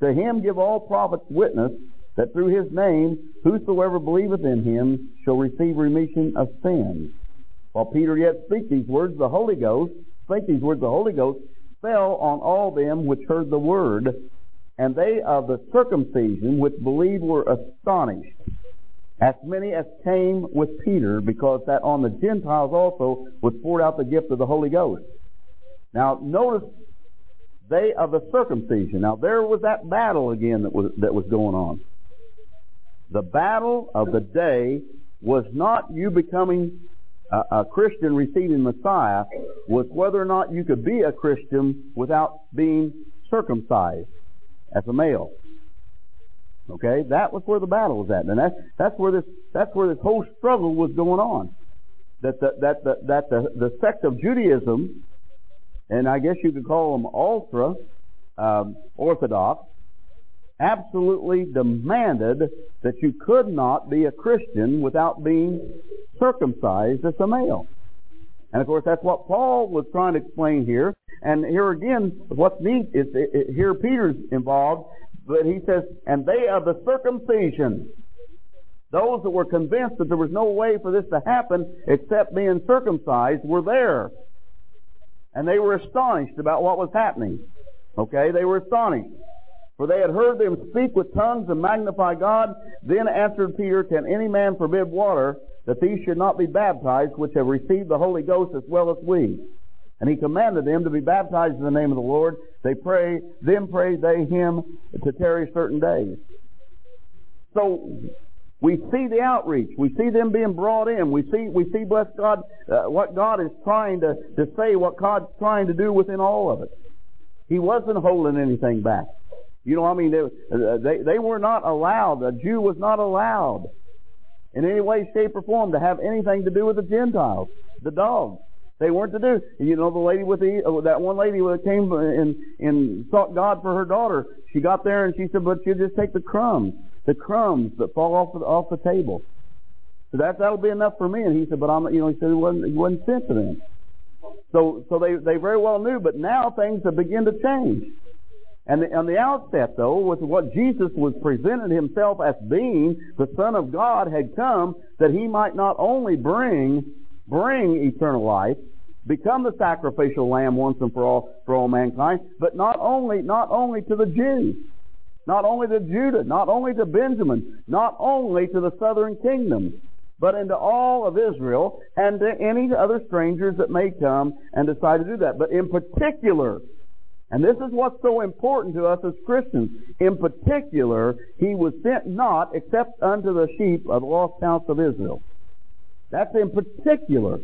To him give all prophets witness that through his name whosoever believeth in him shall receive remission of sins. While Peter yet spake these words, the Holy Ghost spake these words, the Holy Ghost fell on all them which heard the word, and they of the circumcision which believed were astonished. As many as came with Peter, because that on the Gentiles also was poured out the gift of the Holy Ghost. Now notice they of the circumcision. Now there was that battle again that was that was going on. The battle of the day was not you becoming a, a Christian receiving Messiah, was whether or not you could be a Christian without being circumcised as a male. Okay, that was where the battle was at, and that's that's where this that's where this whole struggle was going on. That the that the that the the sect of Judaism, and I guess you could call them ultra um, orthodox, absolutely demanded that you could not be a Christian without being circumcised as a male. And of course, that's what Paul was trying to explain here. And here again, what's neat is it, it, here Peter's involved, but he says, and they of the circumcision, those that were convinced that there was no way for this to happen except being circumcised, were there. And they were astonished about what was happening. Okay, they were astonished. For they had heard them speak with tongues and magnify God. Then answered Peter, Can any man forbid water that these should not be baptized, which have received the Holy Ghost as well as we? And he commanded them to be baptized in the name of the Lord. They pray, then prayed they him to tarry certain days. So we see the outreach. We see them being brought in. We see, we see, bless God, uh, what God is trying to, to say, what God's trying to do within all of it. He wasn't holding anything back. You know, I mean, they, uh, they, they were not allowed, a Jew was not allowed in any way, shape, or form to have anything to do with the Gentiles, the dogs. They weren't to do. You know, the lady with the uh, that one lady that came and and sought God for her daughter. She got there and she said, "But you just take the crumbs, the crumbs that fall off the, off the table." So that that'll be enough for me. And he said, "But I'm," you know, he said it wasn't he wasn't sent to them. So so they they very well knew, but now things have begun to change. And the, on the outset, though, with what Jesus was presented himself as being, the Son of God had come that he might not only bring bring eternal life, become the sacrificial lamb once and for all for all mankind, but not only not only to the Jews, not only to Judah, not only to Benjamin, not only to the southern kingdom, but into all of Israel and to any other strangers that may come and decide to do that. But in particular, and this is what's so important to us as Christians. In particular, he was sent not except unto the sheep of the lost house of Israel. That's in particular.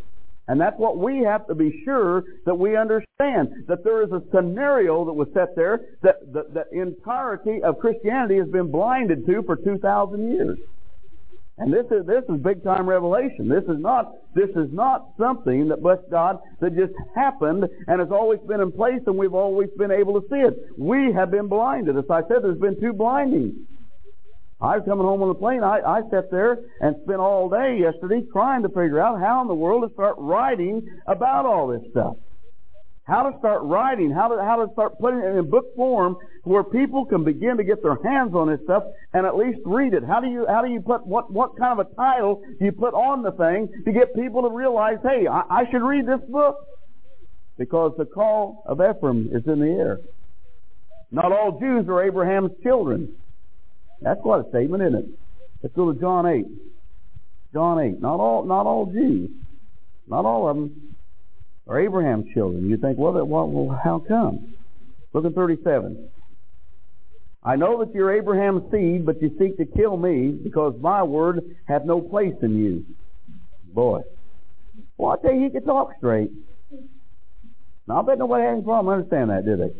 And that's what we have to be sure that we understand. That there is a scenario that was set there that the, entirety of Christianity has been blinded to for 2,000 years. And this is this is big time revelation. This is not this is not something that bless God that just happened and has always been in place and we've always been able to see it. We have been blinded. As I said, there's been two blindings. I was coming home on the plane. I, I sat there and spent all day yesterday trying to figure out how in the world to start writing about all this stuff how to start writing, how to, how to start putting it in book form where people can begin to get their hands on this stuff and at least read it. How do you, how do you put, what, what kind of a title do you put on the thing to get people to realize, hey, I, I should read this book? Because the call of Ephraim is in the air. Not all Jews are Abraham's children. That's quite a statement, isn't it? Let's go to John 8. John 8. Not all, not all Jews. Not all of them are Abraham's children. You think, well, that, well, how come? Look at 37. I know that you're Abraham's seed, but you seek to kill me because my word hath no place in you. Boy. Well, I tell you, he can talk straight. Now, I bet nobody had any problem understand that, did they?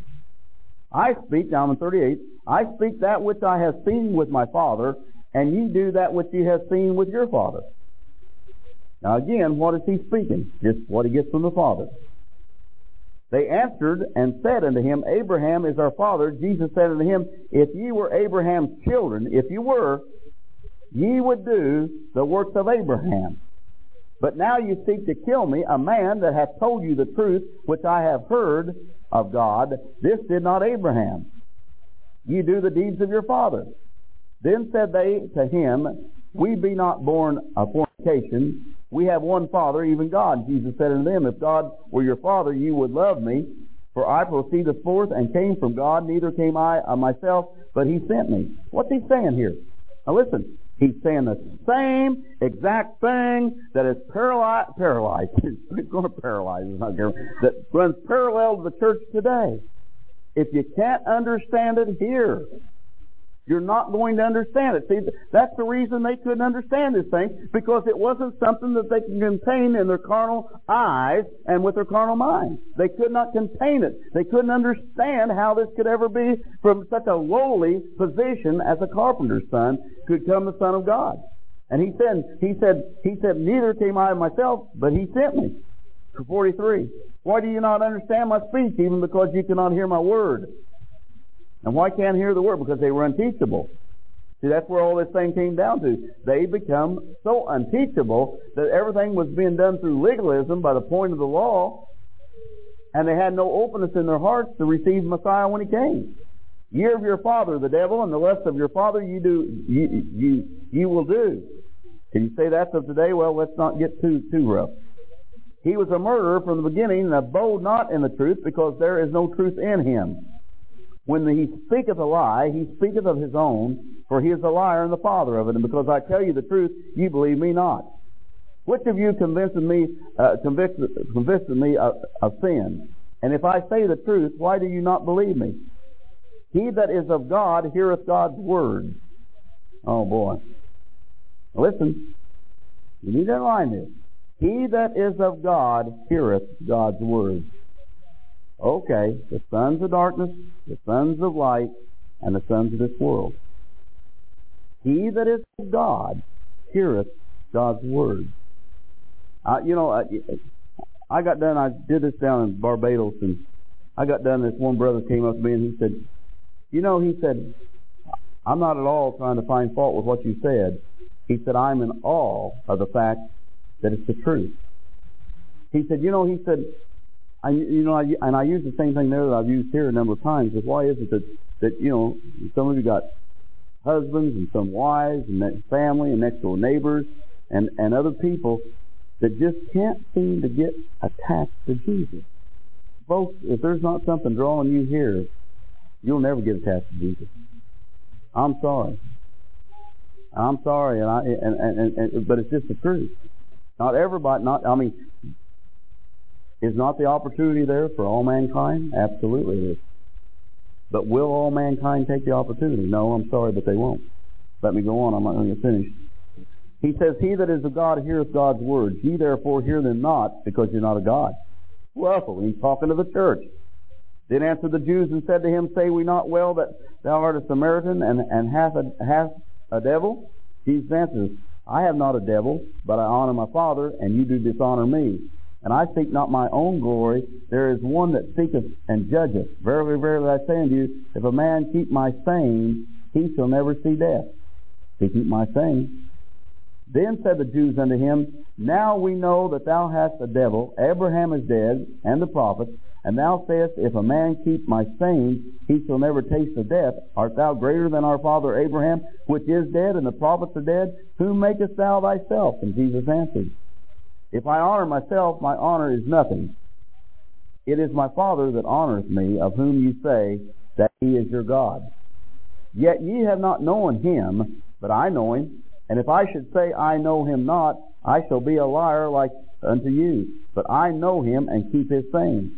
I speak, now I'm in 38, I speak that which I have seen with my father, and you do that which you have seen with your father. Now again, what is he speaking? Just what he gets from the Father. They answered and said unto him, Abraham is our father. Jesus said unto him, If ye were Abraham's children, if you were, ye would do the works of Abraham. But now you seek to kill me, a man that hath told you the truth, which I have heard of God. This did not Abraham. Ye do the deeds of your father. Then said they to him, We be not born of fornication. We have one Father, even God. Jesus said unto them, If God were your Father, you would love me. For I proceeded forth and came from God, neither came I of myself, but he sent me. What's he saying here? Now listen, he's saying the same exact thing that is paralyzed, paralyzed, (laughs) it's going to paralyze, going that runs parallel to the church today. If you can't understand it here, you're not going to understand it. See, that's the reason they couldn't understand this thing, because it wasn't something that they could contain in their carnal eyes and with their carnal mind. They could not contain it. They couldn't understand how this could ever be from such a lowly position as a carpenter's son could come the son of God. And he said, he said, he said, neither came I myself, but he sent me. 43. Why do you not understand my speech, even because you cannot hear my word? And why can't hear the word? Because they were unteachable. See, that's where all this thing came down to. They become so unteachable that everything was being done through legalism by the point of the law, and they had no openness in their hearts to receive Messiah when he came. Year of your father, the devil, and the lust of your father, you do, you, you, you will do. Can you say that of today? Well, let's not get too, too rough. He was a murderer from the beginning and abode not in the truth because there is no truth in him. When he speaketh a lie, he speaketh of his own, for he is a liar and the father of it. And because I tell you the truth, you believe me not. Which of you convinces me, uh, me of, of sin? And if I say the truth, why do you not believe me? He that is of God heareth God's word. Oh boy. Listen. You need to line this. He that is of God heareth God's word. Okay, the sons of darkness, the sons of light, and the sons of this world. He that is of God heareth God's word. Uh, you know, I, I got done, I did this down in Barbados, and I got done, this one brother came up to me and he said, you know, he said, I'm not at all trying to find fault with what you said. He said, I'm in awe of the fact that it's the truth. He said, you know, he said, I, you know, I, and I use the same thing there that I've used here a number of times. Is why is it that that you know some of you got husbands and some wives and family and next door neighbors and and other people that just can't seem to get attached to Jesus. Folks, if there's not something drawing you here, you'll never get attached to Jesus. I'm sorry. I'm sorry, and I and, and, and but it's just the truth. Not everybody. Not I mean, is not the opportunity there for all mankind? Absolutely it is. But will all mankind take the opportunity? No, I'm sorry, but they won't. Let me go on. I'm not going to finish. He says, He that is of God heareth God's words. Ye therefore hear them not, because you're not a God. Well, he's talking to the church. Then answered the Jews and said to him, Say we not well that thou art a Samaritan and, and hast a, hast a devil? Jesus answers, I have not a devil, but I honor my Father, and you do dishonor me. And I seek not my own glory. There is one that seeketh and judgeth. Verily, verily, I say unto you, if a man keep my saying, he shall never see death. He keep my saying. Then said the Jews unto him, Now we know that thou hast a devil. Abraham is dead, and the prophets. And thou sayest, If a man keep my sayings, he shall never taste of death. Art thou greater than our father Abraham, which is dead, and the prophets are dead? Whom makest thou thyself? And Jesus answered, If I honor myself, my honor is nothing. It is my Father that honoreth me, of whom you say that he is your God. Yet ye have not known him, but I know him. And if I should say I know him not, I shall be a liar like unto you. But I know him and keep his sayings.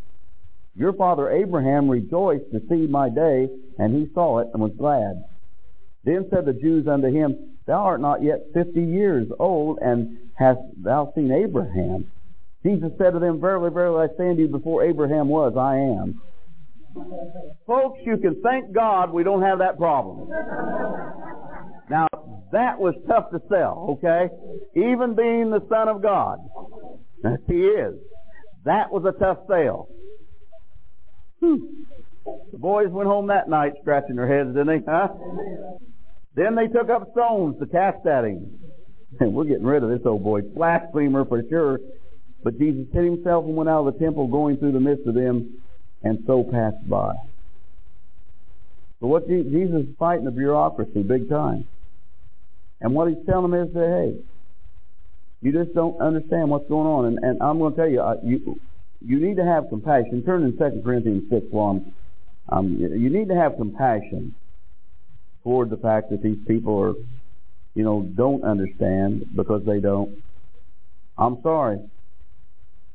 Your father Abraham rejoiced to see my day, and he saw it and was glad. Then said the Jews unto him, Thou art not yet fifty years old, and hast thou seen Abraham? Jesus said to them, Verily, verily, I say unto you, before Abraham was, I am. Folks, you can thank God we don't have that problem. Now, that was tough to sell, okay? Even being the Son of God. He is. That was a tough sale. Whew. The boys went home that night scratching their heads, didn't they? Huh? Then they took up stones to cast at him. And (laughs) we're getting rid of this old boy. Blasphemer for sure. But Jesus hid himself and went out of the temple going through the midst of them and so passed by. So what Jesus is fighting the bureaucracy big time. And what he's telling them is that, hey, you just don't understand what's going on. And, and I'm going to tell you, you, you need to have compassion. Turn in 2 Corinthians 6 1. Um, you need to have compassion toward the fact that these people are, you know, don't understand because they don't. I'm sorry.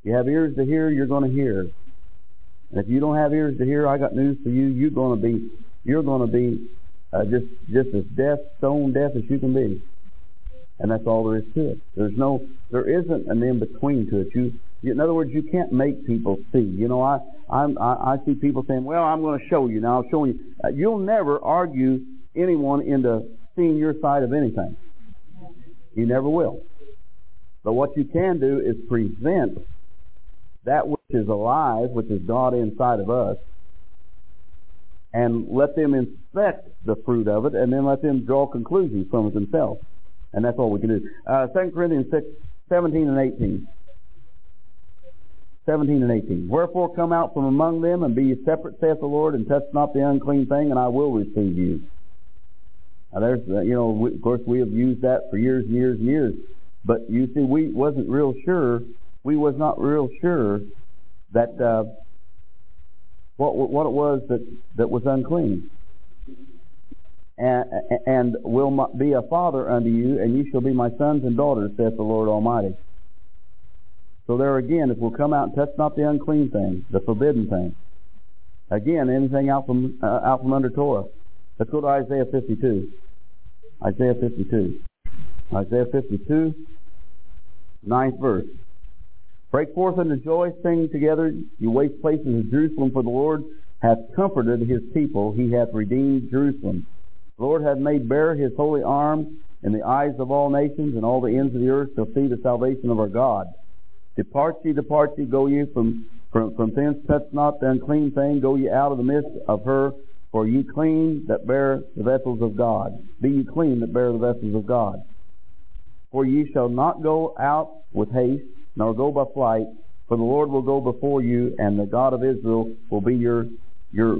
You have ears to hear, you're going to hear. And if you don't have ears to hear, I got news for you. You're going to be, you're going to be uh, just just as deaf, stone deaf as you can be, and that's all there is to it. There's no, there isn't an in between to it. You, you, in other words, you can't make people see. You know, I I'm, I, I see people saying, "Well, I'm going to show you now. I'll show you." Uh, you'll never argue anyone into seeing your side of anything. You never will. But what you can do is present that which is alive, which is God inside of us, and let them inspect the fruit of it, and then let them draw conclusions from it themselves. And that's all we can do. Uh, 2 Corinthians 6, 17 and 18. 17 and 18. Wherefore come out from among them, and be ye separate, saith the Lord, and touch not the unclean thing, and I will receive you. Now there's, uh, you know, we, of course we have used that for years and years and years. But you see, we wasn't real sure, we was not real sure that uh, what what it was that that was unclean. And, and will be a father unto you, and you shall be my sons and daughters, saith the Lord Almighty. So there again, if we'll come out and touch not the unclean thing, the forbidden thing. Again, anything out from uh, out from under Torah. Let's go to Isaiah 52. Isaiah 52. Isaiah 52, ninth verse. Break forth into joy, sing together, you waste places of Jerusalem, for the Lord hath comforted his people, he hath redeemed Jerusalem. The Lord hath made bare his holy arm in the eyes of all nations, and all the ends of the earth shall see the salvation of our God. Depart ye, depart ye, go ye from, from, from thence, touch not the unclean thing, go ye out of the midst of her, for ye clean that bear the vessels of God. Be ye clean that bear the vessels of God. For ye shall not go out with haste, nor go by flight, for the Lord will go before you, and the God of Israel will be your your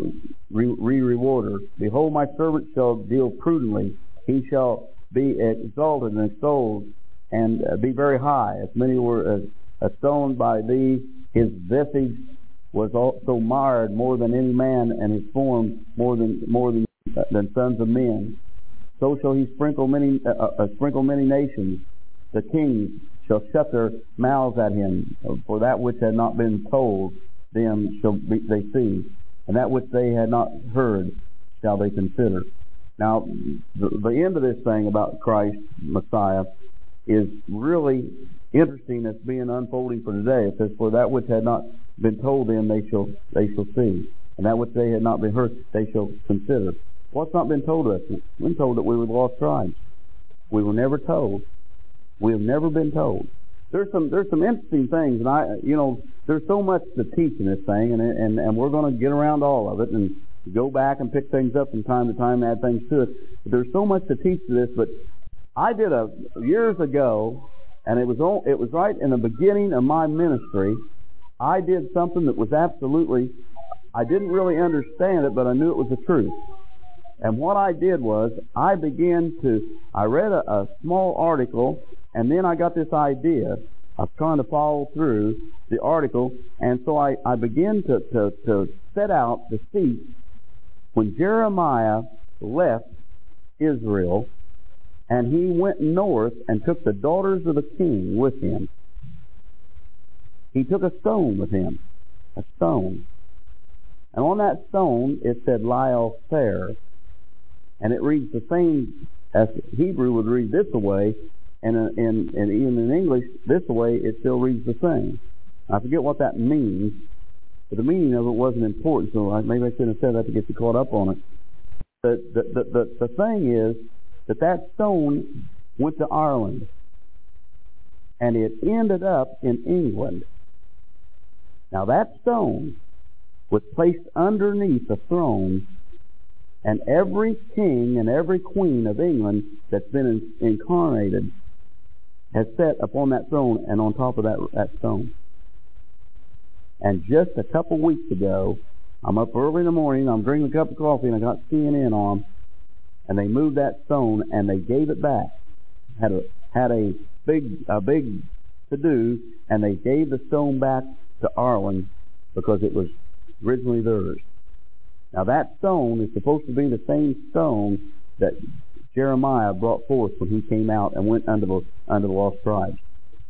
re-rewarder. Behold, my servant shall deal prudently; he shall be exalted and extolled, and uh, be very high. As many were uh, stoned by thee, his visage was also marred more than any man, and his form more than more than, uh, than sons of men. so shall he sprinkle many, uh, sprinkle many nations. The kings shall shut their mouths at him, for that which had not been told them shall be, they see, and that which they had not heard shall they consider. Now, the, the end of this thing about Christ, Messiah, is really interesting as being unfolding for today. It says, For that which had not been told them they shall they shall see, and that which they had not been heard they shall consider. What's not been told us? We've been told that we were lost tribes. We were never told. We have never been told. There's some there's some interesting things, and I you know there's so much to teach in this thing, and and and we're going to get around all of it and go back and pick things up from time to time, add things to it. But there's so much to teach to this. But I did a years ago, and it was all, it was right in the beginning of my ministry. I did something that was absolutely I didn't really understand it, but I knew it was the truth. And what I did was I began to, I read a, a small article and then I got this idea of trying to follow through the article. And so I, I began to, to, to set out to see when Jeremiah left Israel and he went north and took the daughters of the king with him. He took a stone with him, a stone. And on that stone it said Lyle Fair and it reads the same as Hebrew would read this way, and uh, in, and even in English this way it still reads the same. I forget what that means, but the meaning of it wasn't important, so I, maybe I shouldn't have said that to get you caught up on it. The, the, the, the, the thing is that that stone went to Ireland, and it ended up in England. Now that stone was placed underneath the throne and every king and every queen of England that's been incarnated has sat upon that throne and on top of that, that stone. And just a couple weeks ago, I'm up early in the morning, I'm drinking a cup of coffee, and I got CNN on, and they moved that stone and they gave it back. Had a had a big a big to do, and they gave the stone back to Ireland because it was originally theirs. Now that stone is supposed to be the same stone that Jeremiah brought forth when he came out and went under the under the lost tribes.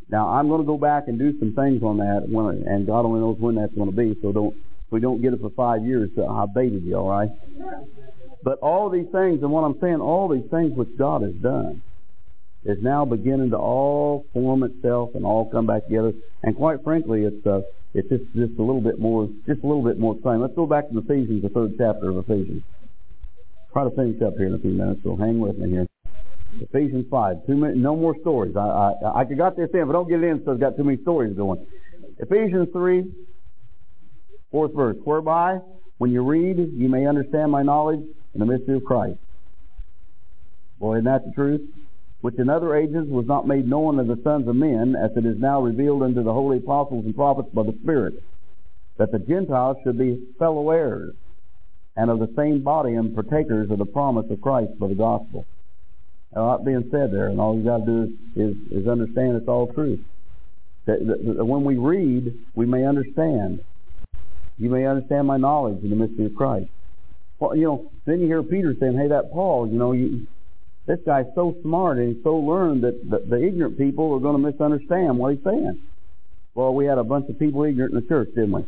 Now I'm going to go back and do some things on that, when, and God only knows when that's going to be. So don't if we don't get it for five years, I baited you, all right? But all these things, and what I'm saying, all these things which God has done, is now beginning to all form itself and all come back together. And quite frankly, it's uh, it's just just a little bit more, just a little bit more time. Let's go back to Ephesians, the third chapter of Ephesians. Try to finish up here in a few minutes, so hang with me here. Ephesians five, two minutes, no more stories. I I I got this in, but don't get it in, so I've got too many stories going. Ephesians three, fourth verse. Whereby, when you read, you may understand my knowledge in the mystery of Christ. Boy, isn't that the truth? which in other ages was not made known of the sons of men, as it is now revealed unto the holy apostles and prophets by the Spirit, that the Gentiles should be fellow heirs, and of the same body and partakers of the promise of Christ by the gospel. A lot being said there, and all you got to do is, is, is understand it's all truth. That, that, that when we read, we may understand. You may understand my knowledge in the mystery of Christ. Well, you know, then you hear Peter saying, "Hey, that Paul, you know, you, this guy's so smart and he's so learned that the, the ignorant people are going to misunderstand what he's saying. Well, we had a bunch of people ignorant in the church, didn't we?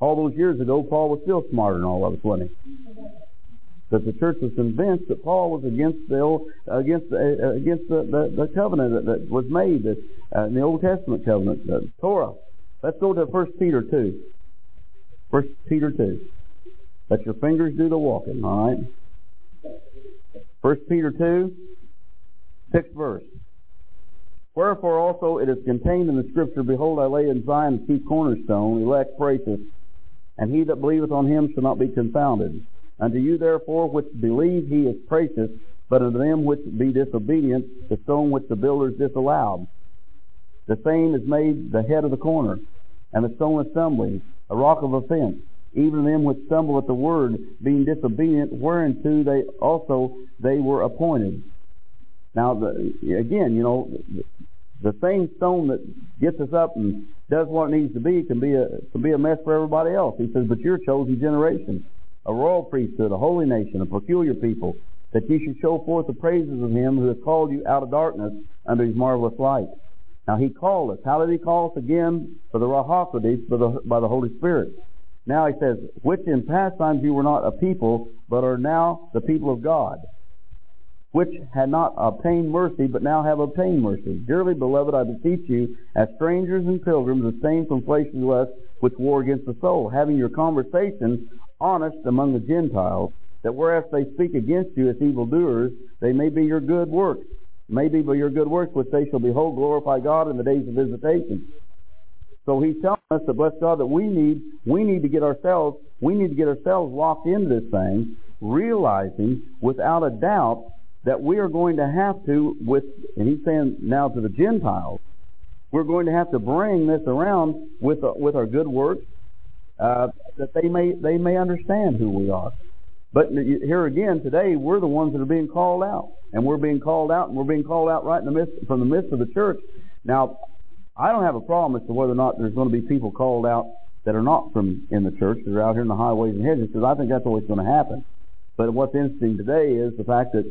All those years ago, Paul was still smarter than all of us, wasn't he? Because the church was convinced that Paul was against the old, against the, uh, against the, the, the covenant that, that was made that, uh, in the Old Testament covenant, the Torah. Let's go to First Peter two. First Peter two. Let your fingers do the walking. All right. First Peter 2, 6th verse. Wherefore also it is contained in the Scripture, Behold, I lay in Zion the chief cornerstone, elect precious, and he that believeth on him shall not be confounded. Unto you therefore which believe he is precious, but unto them which be disobedient, the stone which the builders disallowed. The same is made the head of the corner, and the stone stumbling, a rock of offense even them which stumble at the word, being disobedient, whereunto they also they were appointed. Now, the, again, you know, the same stone that gets us up and does what needs to be can be a can be a mess for everybody else. He says, "But you're a chosen generation, a royal priesthood, a holy nation, a peculiar people, that ye should show forth the praises of him who hath called you out of darkness unto his marvelous light. Now he called us. How did he call us again? For the Ruach HaKodesh, by the, by the Holy Spirit. Now he says, which in past times you were not a people, but are now the people of God, which had not obtained mercy, but now have obtained mercy. Dearly beloved, I beseech you, as strangers and pilgrims, abstain from fleshly lusts which war against the soul, having your conversation honest among the Gentiles, that whereas they speak against you as evildoers, they may be your good works, may be by your good works which they shall behold glorify God in the days of visitation. So he's telling us to bless God that we need we need to get ourselves we need to get ourselves locked into this thing, realizing without a doubt that we are going to have to with and he's saying now to the Gentiles, we're going to have to bring this around with uh, with our good works, uh, that they may they may understand who we are. But here again today, we're the ones that are being called out, and we're being called out, and we're being called out right in the midst from the midst of the church. Now, I don't have a problem as to whether or not there's going to be people called out that are not from in the church that are out here in the highways and hedges because I think that's always going to happen. But what's interesting today is the fact that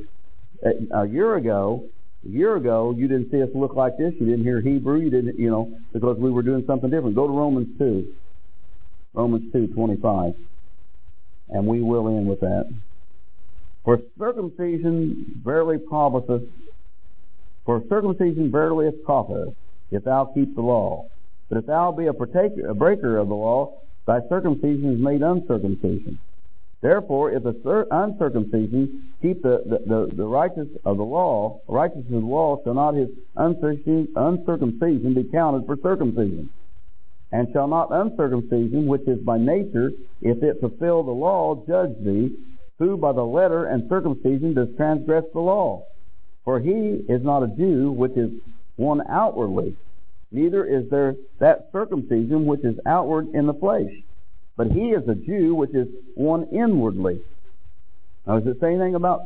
a year ago, a year ago, you didn't see us look like this. You didn't hear Hebrew. You didn't, you know, because we were doing something different. Go to Romans two, Romans two twenty five, and we will end with that. For circumcision verily promiseth, for circumcision verily is profiteth, if thou keep the law. But if thou be a partaker, a breaker of the law, thy circumcision is made uncircumcision. Therefore, if the uncircumcision keep the, the, the, the righteous of the law, righteousness of the law, shall not his uncircumcision be counted for circumcision? And shall not uncircumcision, which is by nature, if it fulfill the law, judge thee, who by the letter and circumcision does transgress the law? For he is not a Jew, which is one outwardly, neither is there that circumcision which is outward in the flesh. But he is a Jew which is one inwardly. Now, does it say anything about,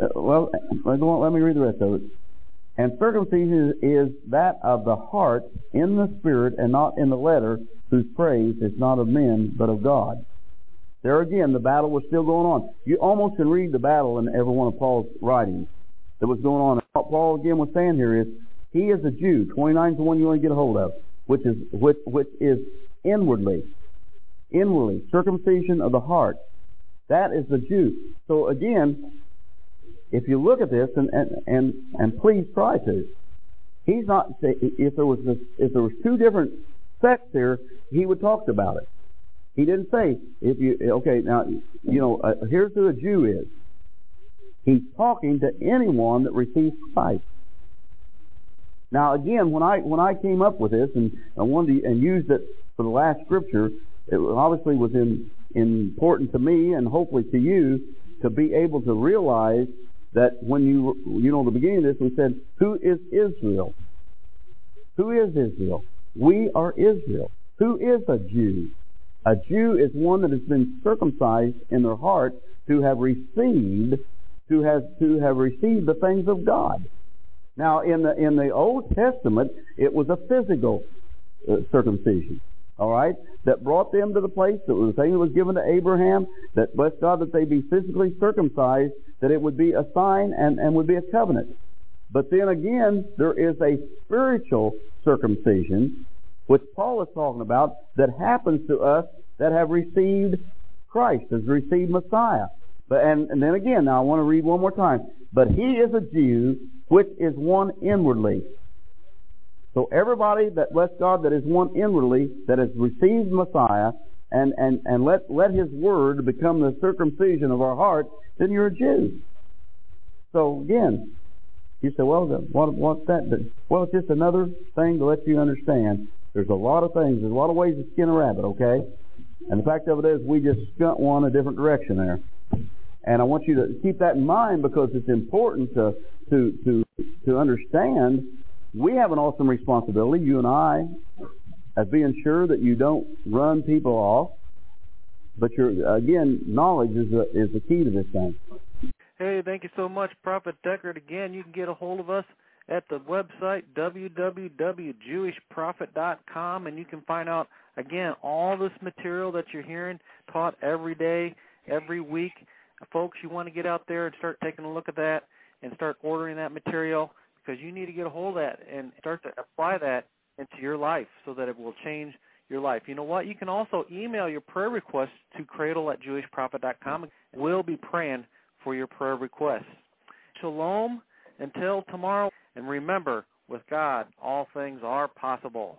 uh, well, let me read the rest of it. And circumcision is that of the heart in the spirit and not in the letter, whose praise is not of men, but of God. There again, the battle was still going on. You almost can read the battle in every one of Paul's writings that was going on. What Paul again was saying here is he is a Jew. 29 is the one you want to get a hold of, which is which, which is inwardly, inwardly circumcision of the heart. That is the Jew. So again, if you look at this, and and and, and please try to, he's not. If there was this, if there was two different sects here, he would talk about it. He didn't say if you okay now. You know, uh, here's who a Jew is. He's talking to anyone that receives Christ. Now, again, when I when I came up with this and I wanted to, and used it for the last scripture, it obviously was in, important to me and hopefully to you to be able to realize that when you you know the beginning of this we said who is Israel? Who is Israel? We are Israel. Who is a Jew? A Jew is one that has been circumcised in their heart to have received to have to have received the things of God. Now, in the in the Old Testament, it was a physical uh, circumcision. All right, that brought them to the place that was the thing that was given to Abraham. That bless God that they be physically circumcised. That it would be a sign and and would be a covenant. But then again, there is a spiritual circumcision, which Paul is talking about, that happens to us that have received Christ, has received Messiah. But and, and then again, now I want to read one more time. But he is a Jew which is one inwardly. So everybody that bless God that is one inwardly, that has received Messiah, and, and, and let, let his word become the circumcision of our heart, then you're a Jew. So again, you say, well, what, what's that? Well, it's just another thing to let you understand. There's a lot of things. There's a lot of ways to skin a rabbit, okay? And the fact of it is, we just skunt one a different direction there. And I want you to keep that in mind because it's important to to to to understand we have an awesome responsibility, you and I, as being sure that you don't run people off. But your again, knowledge is the is the key to this thing. Hey, thank you so much, Prophet Deckard. Again, you can get a hold of us at the website www.jewishprophet.com, and you can find out again all this material that you're hearing taught every day, every week folks, you want to get out there and start taking a look at that and start ordering that material because you need to get a hold of that and start to apply that into your life so that it will change your life. You know what? You can also email your prayer requests to cradle at jewishprophet.com. We'll be praying for your prayer requests. Shalom until tomorrow. And remember, with God, all things are possible.